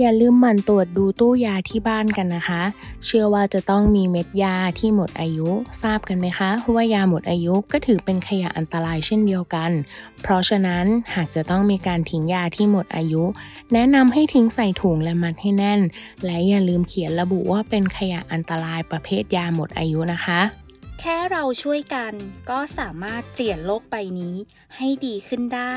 อย่าลืมหมั่นตรวจดูตู้ยาที่บ้านกันนะคะ เชื่อว่าจะต้องมีเม็ดยาที่หมดอายุ ทราบกันไหมคะว่ายาหมดอายุก็ถือเป็นขยะอันตรายเช่นเดียวกัน เพราะฉะนั้นหากจะต้องมีการทิ้งยาที่หมดอายุ แนะนำให้ทิ้งใส่ถุงและมัดให้แน่น และอย่าลืมเขียนระบุว่าเป็นขยะอันตรายประเภทยาหมดอายุนะคะแค่เราช่วยกันก็สามารถเปลี่ยนโลกใบนี้ให้ดีขึ้นได้